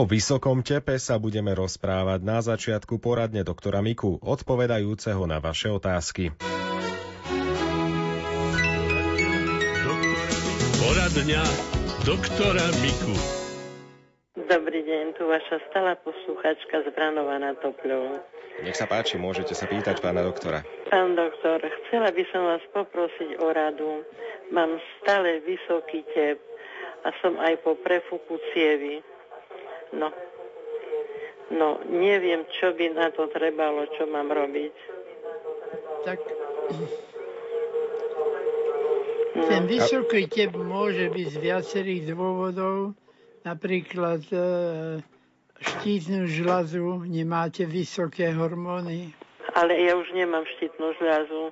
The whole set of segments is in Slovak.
O vysokom tepe sa budeme rozprávať na začiatku poradne doktora Miku, odpovedajúceho na vaše otázky. Poradňa doktora Miku. Dobrý deň, tu vaša stála posluchačka z Branova na Topľov. Nech sa páči, môžete sa pýtať pána doktora. Pán doktor, chcela by som vás poprosiť o radu. Mám stále vysoký tep a som aj po prefuku cievy. No, no neviem, čo by na to trebalo, čo mám robiť. Tak ten vysoký tep môže byť z viacerých dôvodov. Napríklad e, štítnu žľazu, nemáte vysoké hormóny. Ale ja už nemám štítnu žľazu.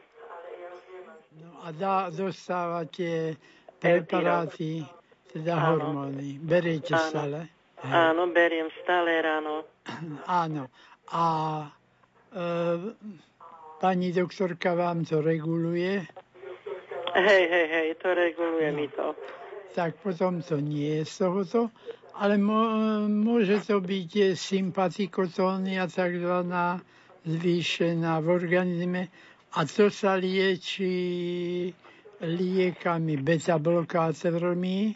No a dá, dostávate preparáty, teda Áno. hormóny. Beriete stále? Hej. Áno, beriem stále ráno. Áno. A e, pani doktorka vám to reguluje? Hej, hej, hej, to reguluje no. mi to. Tak potom to nie je z tohoto, ale môže to byť sympatikotónia takzvaná zvýšená v organizme a to sa lieči liekami beta-blokátormi,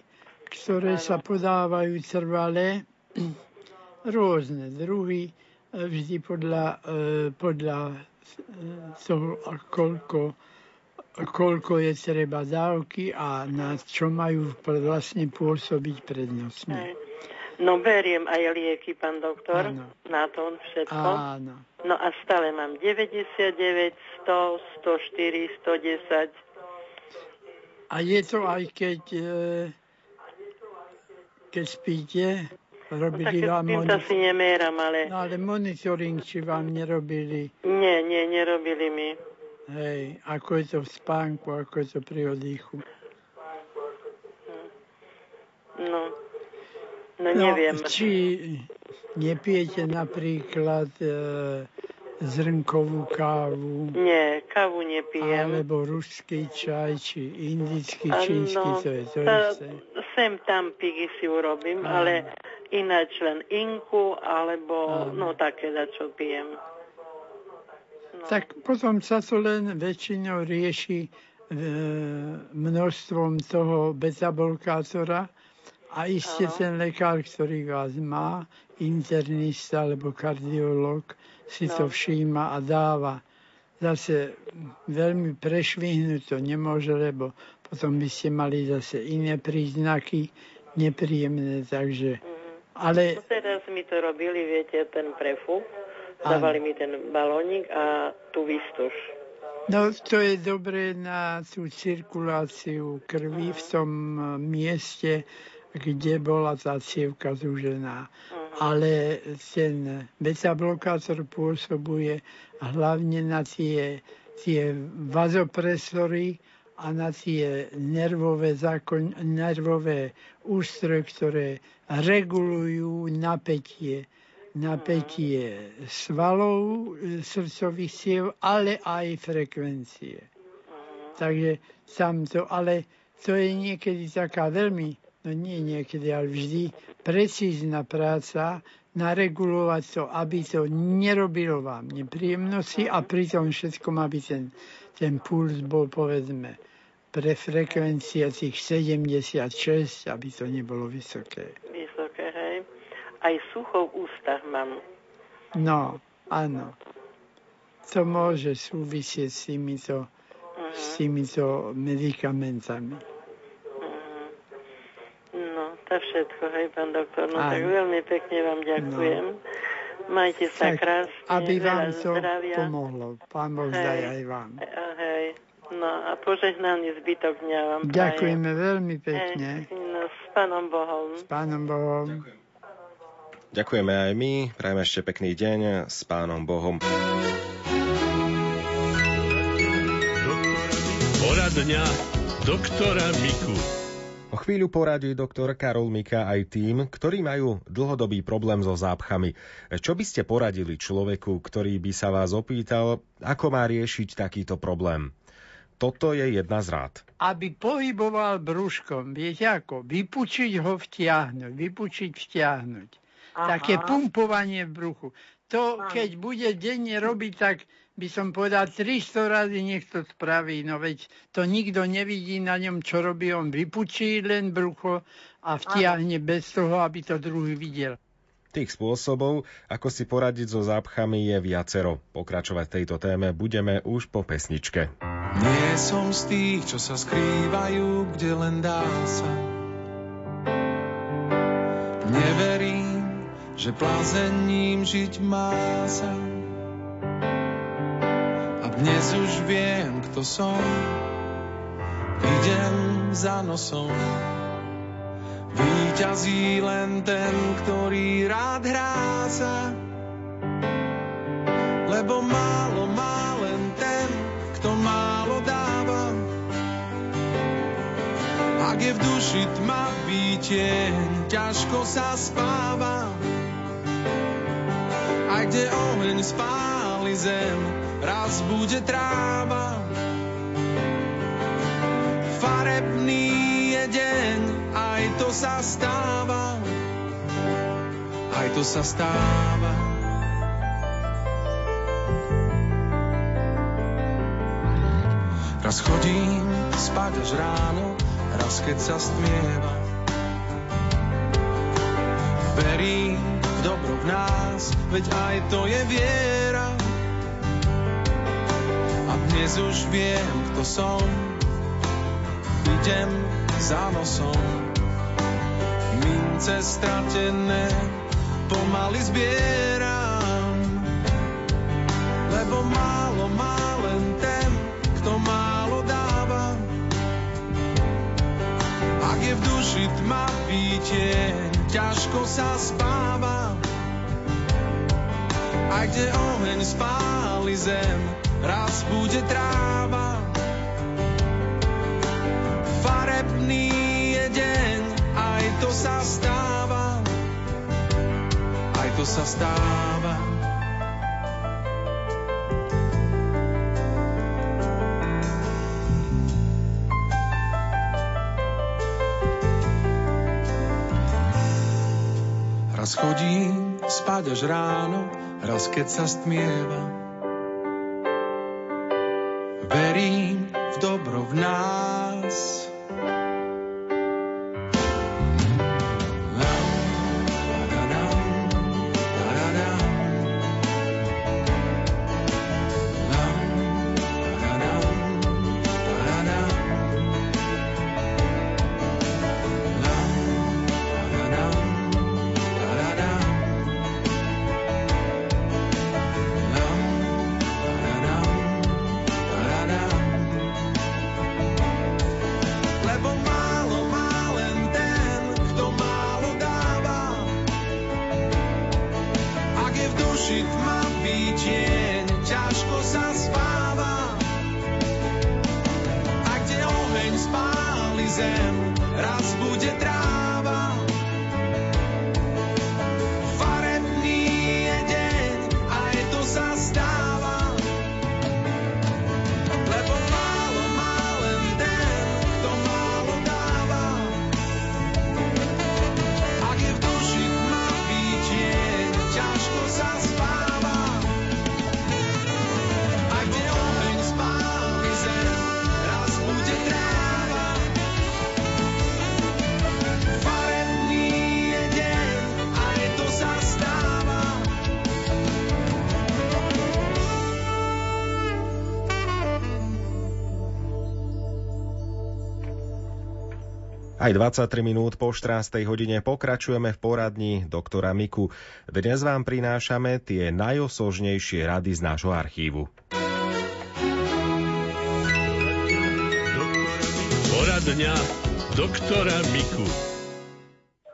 ktoré sa podávajú trvale, rôzne druhy, vždy podľa, e, podľa e, toho, koľko, koľko je treba dávky a na čo majú vlastne pôsobiť prednostne. No beriem aj lieky, pán doktor, Áno. na to všetko. Áno. No a stále mám 99, 100, 104, 110. A je to aj keď e, keď spíte, robili no, vám monitoring. si neméram, ale... No ale monitoring či vám nerobili? Nie, nie, nerobili mi. Hej, ako je to v spánku, ako je to pri oddychu? No, no neviem. No, či nepijete napríklad e, zrnkovú kávu. Nie, kávu nepijem. Alebo ruský čaj, či indický, čínsky, no, to je to ta, Sem tam pigy si urobím, Áno. ale ináč len inku, alebo Áno. no také, čo pijem. No. Tak potom sa to len väčšinou rieši e, množstvom toho beta-blokátora a iste ten lekár, ktorý vás má, internista alebo kardiolog, si no. to všíma a dáva. Zase veľmi prešvihnúť to nemôže, lebo potom by ste mali zase iné príznaky nepríjemné, takže... Mm. Ale... No teraz mi to robili, viete, ten prefúk, dávali mi ten balónik a tú výstuž. No to je dobré na tú cirkuláciu krvi v tom eh, mieste, kde bola tá cievka zúžená. Mm ale ten beta-blokátor pôsobuje hlavne na tie, tie vazopresory a na tie nervové, zákon, nervové ústroje, ktoré regulujú napätie, napätie svalov srdcových siev, ale aj frekvencie. Takže tam to, ale to je niekedy taká veľmi no nie niekedy, ale vždy, precízna práca naregulovať to, aby to nerobilo vám nepríjemnosti a pritom všetkom, aby ten, ten puls bol, povedzme, pre frekvencia tých 76, aby to nebolo vysoké. Vysoké, hej. Aj sucho v ústach mám. No, áno. To môže súvisieť s týmito, uh-huh. s týmito medikamentami to všetko, hej, pán doktor. No Aj. tak veľmi pekne vám ďakujem. No. Majte sa tak, krásne. Aby vám to zdravia. pomohlo. Pán Boh hej, aj vám. Hej. No a požehnaný zbytok dňa vám Ďakujeme prajem. veľmi pekne. Hej, no, s Pánom Bohom. S Pánom Bohom. Ďakujeme aj my. Prajem ešte pekný deň s Pánom Bohom. Poradňa doktora Miku. Chvíľu poradí doktor Karol Mika aj tým, ktorí majú dlhodobý problém so zápchami. Čo by ste poradili človeku, ktorý by sa vás opýtal, ako má riešiť takýto problém? Toto je jedna z rád. Aby pohyboval brúškom, viete ako? Vypučiť ho, vtiahnuť, vypučiť, vtiahnuť. Aha. také pumpovanie v bruchu. To, keď bude denne robiť, tak by som povedal 300 razy nech to spraví. No veď to nikto nevidí na ňom, čo robí. On vypučí len brucho a vtiahne Aha. bez toho, aby to druhý videl. Tých spôsobov, ako si poradiť so zápchami, je viacero. Pokračovať v tejto téme budeme už po pesničke. Nie som z tých, čo sa skrývajú, kde len dá sa. Neverím, že plázením žiť má sa. A dnes už viem, kto som. Idem za nosom. Výťazí len ten, ktorý rád hrá sa. Lebo málo má len ten, kto málo dáva. Ak je v duši tma výtieň, ťažko sa spáva. A kde oheň spáli zem, raz bude tráva. Farebný je deň, aj to sa stáva. Aj to sa stáva. Raz chodím spať až ráno, raz keď sa stmieva. Verím dobro v nás, veď aj to je viera. A dnes už viem, kto som, idem za nosom. Mince stratené pomaly zbieram, v duši tma výtieň, ťažko sa spáva. A kde oheň spáli zem, raz bude tráva. Farebný je deň, aj to sa stáva. Aj to sa stáva. Raz chodím spať až ráno, raz keď sa stmieva. Verím v dobro v nás, Aj 23 minút po 14. hodine pokračujeme v poradni doktora Miku. Dnes vám prinášame tie najosožnejšie rady z nášho archívu. Poradňa doktora Miku.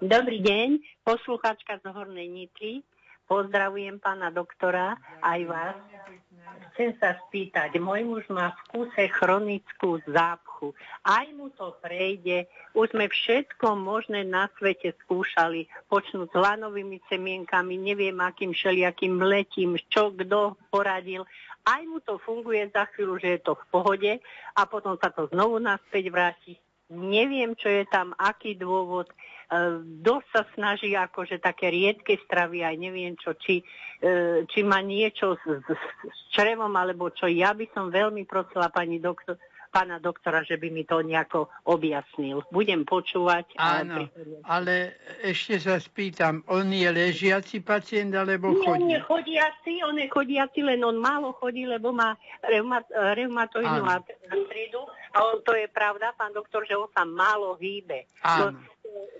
Dobrý deň, posluchačka z Hornej Nitry. Pozdravujem pána doktora aj vás. Chcem sa spýtať, môj muž má v kuse chronickú zápchu. Aj mu to prejde. Už sme všetko možné na svete skúšali. Počnúť s lanovými semienkami, neviem akým šeliakým letím, čo kto poradil. Aj mu to funguje za chvíľu, že je to v pohode a potom sa to znovu naspäť vráti. Neviem, čo je tam, aký dôvod. E, dosť sa snaží akože také riedke stravy, aj neviem čo, či, e, či má niečo s, s, s črevom, alebo čo. Ja by som veľmi prosila pani doktor, pána doktora, že by mi to nejako objasnil. Budem počúvať. Áno, ale ešte sa spýtam, on je ležiaci pacient, alebo chodí? Nie, on je chodiaci, on je chodiaci, len on málo chodí, lebo má reumat, reumatoidnú artridu. A on, to je pravda, pán doktor, že on sa málo hýbe. Áno. To,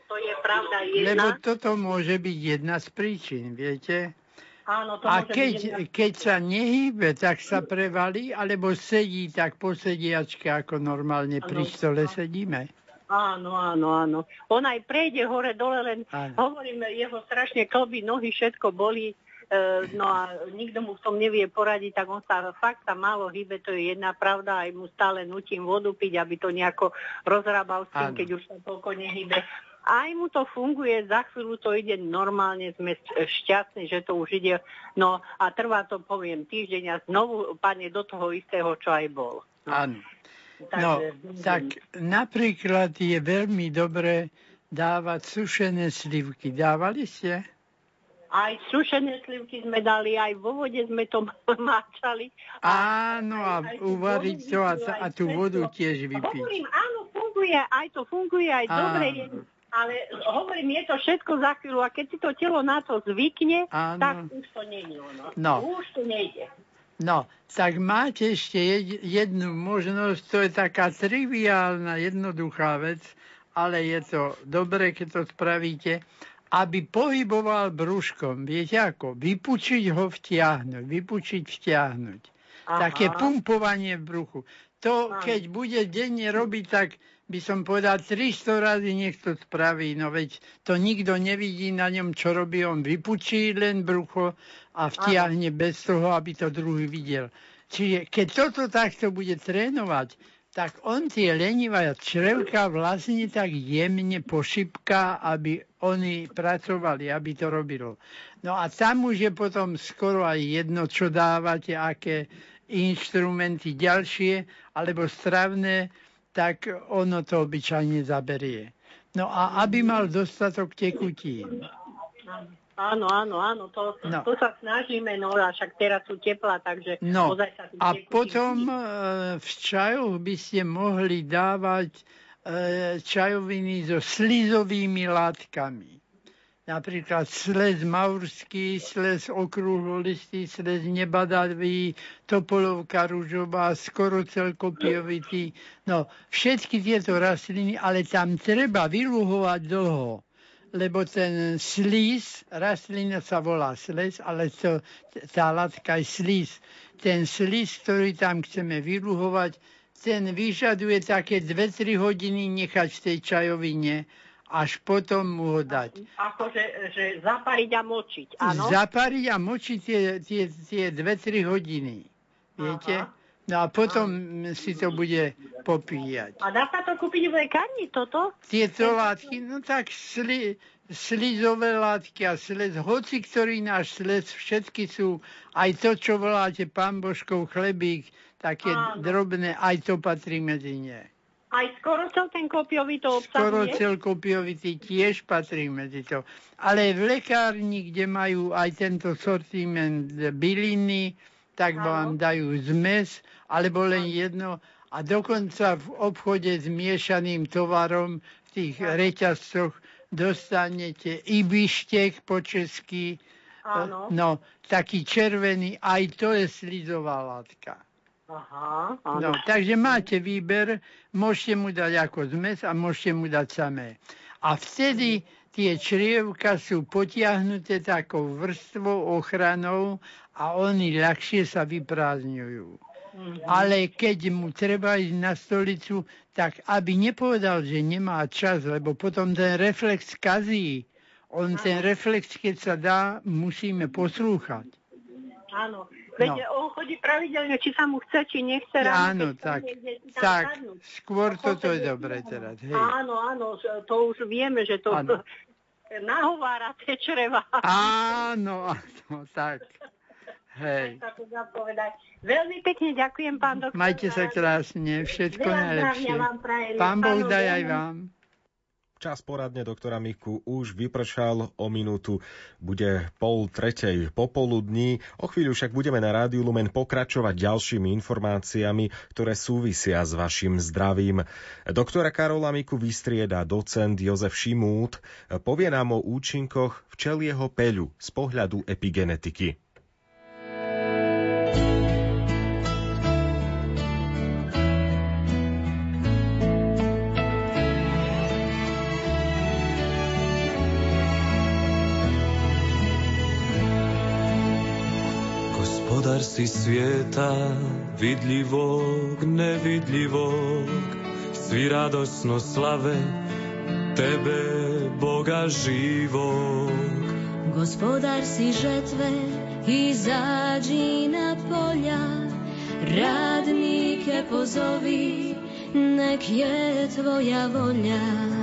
to je pravda jedna. Lebo toto môže byť jedna z príčin, viete? Áno, to A keď, byť... keď sa nehýbe, tak sa prevalí, alebo sedí tak po sediačke, ako normálne pri stole sedíme. Áno, áno, áno. On aj prejde hore dole, len Áno. hovoríme, jeho strašne klby, nohy, všetko bolí. E, no a nikto mu v tom nevie poradiť, tak on sa fakt sa málo hýbe, to je jedna pravda, aj mu stále nutím vodu piť, aby to nejako rozrábal s tým, Áno. keď už sa toľko nehybe. Aj mu to funguje, za chvíľu to ide normálne, sme šťastní, že to už ide. No a trvá to, poviem, týždeň a znovu padne do toho istého, čo aj bol. No, Áno. No, tak napríklad je veľmi dobré dávať sušené slivky. Dávali ste? Aj sušené slivky sme dali, aj vo vode sme to máčali. Áno, a aj tú uvariť to a, a aj tú vodu tiež vypiť. Hovorím, áno, funguje, aj to funguje, aj dobre je. Ale hovorím, je to všetko za chvíľu a keď si to telo na to zvykne, Áno. tak už to není ono. No. Už to nejde. No, tak máte ešte jed- jednu možnosť, to je taká triviálna, jednoduchá vec, ale je to dobre, keď to spravíte, aby pohyboval brúškom. Viete ako? Vypučiť ho, vtiahnuť. Vypučiť, vtiahnuť. Aha. Také pumpovanie v bruchu. To, keď bude denne robiť, tak by som povedal 300 razy nech to spraví. No veď to nikto nevidí na ňom, čo robí. On vypučí len brucho a vtiahne bez toho, aby to druhý videl. Čiže keď toto takto bude trénovať, tak on tie lenivé črevka vlastne tak jemne pošipká, aby oni pracovali, aby to robilo. No a tam už je potom skoro aj jedno, čo dávate, aké inštrumenty ďalšie, alebo stravné, tak ono to obyčajne zaberie. No a aby mal dostatok tekutín. Áno, áno, áno, to, No. to sa snažíme, no a však teraz sú teplá, takže No ozaj sa a potom e, v čajoch by ste mohli dávať e, čajoviny so slizovými látkami. Napríklad sles maurský, sles okrúhlolistý, sles nebadavý, topolovka rúžová, skorocel kopiovitý. No, všetky tieto rastliny, ale tam treba vyluhovať dlho lebo ten slíz, rastlina sa volá sles, ale to, tá látka je slíz. Ten slíz, ktorý tam chceme vyluhovať, ten vyžaduje také 2-3 hodiny nechať v tej čajovine, až potom mu ho dať. Akože že zapariť a močiť, áno? Zapariť a močiť tie, tie, tie 2-3 hodiny. Viete? Aha. No a potom si to bude popíjať. A dá sa to kúpiť v lekárni, toto? Tieto látky, no tak sli, slizové látky a slez, hoci ktorý náš slez, všetky sú, aj to, čo voláte pán Božkov chlebík, také Áno. drobné, aj to patrí medzi ne. Aj skoro cel ten kopiový to Skoro obsahuje? celkopiovitý tiež patrí medzi to. Ale v lekárni, kde majú aj tento sortiment byliny, tak Áno. vám dajú zmes, alebo len jedno. A dokonca v obchode s miešaným tovarom v tých reťazcoch dostanete i bištek po česky, Áno. no taký červený, aj to je slizová látka. Aha, No, takže máte výber, môžete mu dať ako zmes a môžete mu dať samé. A vtedy tie črievka sú potiahnuté takou vrstvou ochranou a oni ľahšie sa vyprázdňujú. Mhm. Ale keď mu treba ísť na stolicu, tak aby nepovedal, že nemá čas, lebo potom ten reflex kazí. On ten reflex, keď sa dá, musíme poslúchať. Áno. Veď on chodí pravidelne, či sa mu chce, či nechce. ráno, Áno, tak, tam tak, skôr A toto je dobre teraz. Hej. Áno, áno, to už vieme, že to Áno. nahovára tie čreva. Áno, áno, tak. Hej. To. Veľmi pekne ďakujem, pán doktor. Majte sa krásne, všetko najlepšie. Pán Boh daj aj vám. Čas poradne doktora Miku už vypršal o minútu, bude pol tretej popoludní. O chvíľu však budeme na Rádiu Lumen pokračovať ďalšími informáciami, ktoré súvisia s vašim zdravím. Doktora Karola Miku vystrieda docent Jozef Šimút, povie nám o účinkoch včelieho peľu z pohľadu epigenetiky. Gospodar si svieta, vidlivok, nevidlivok, svi radosno slave Tebe, Boga živog. Gospodar si žetve i zađi na polja, radnike pozovi, nek je tvoja volja.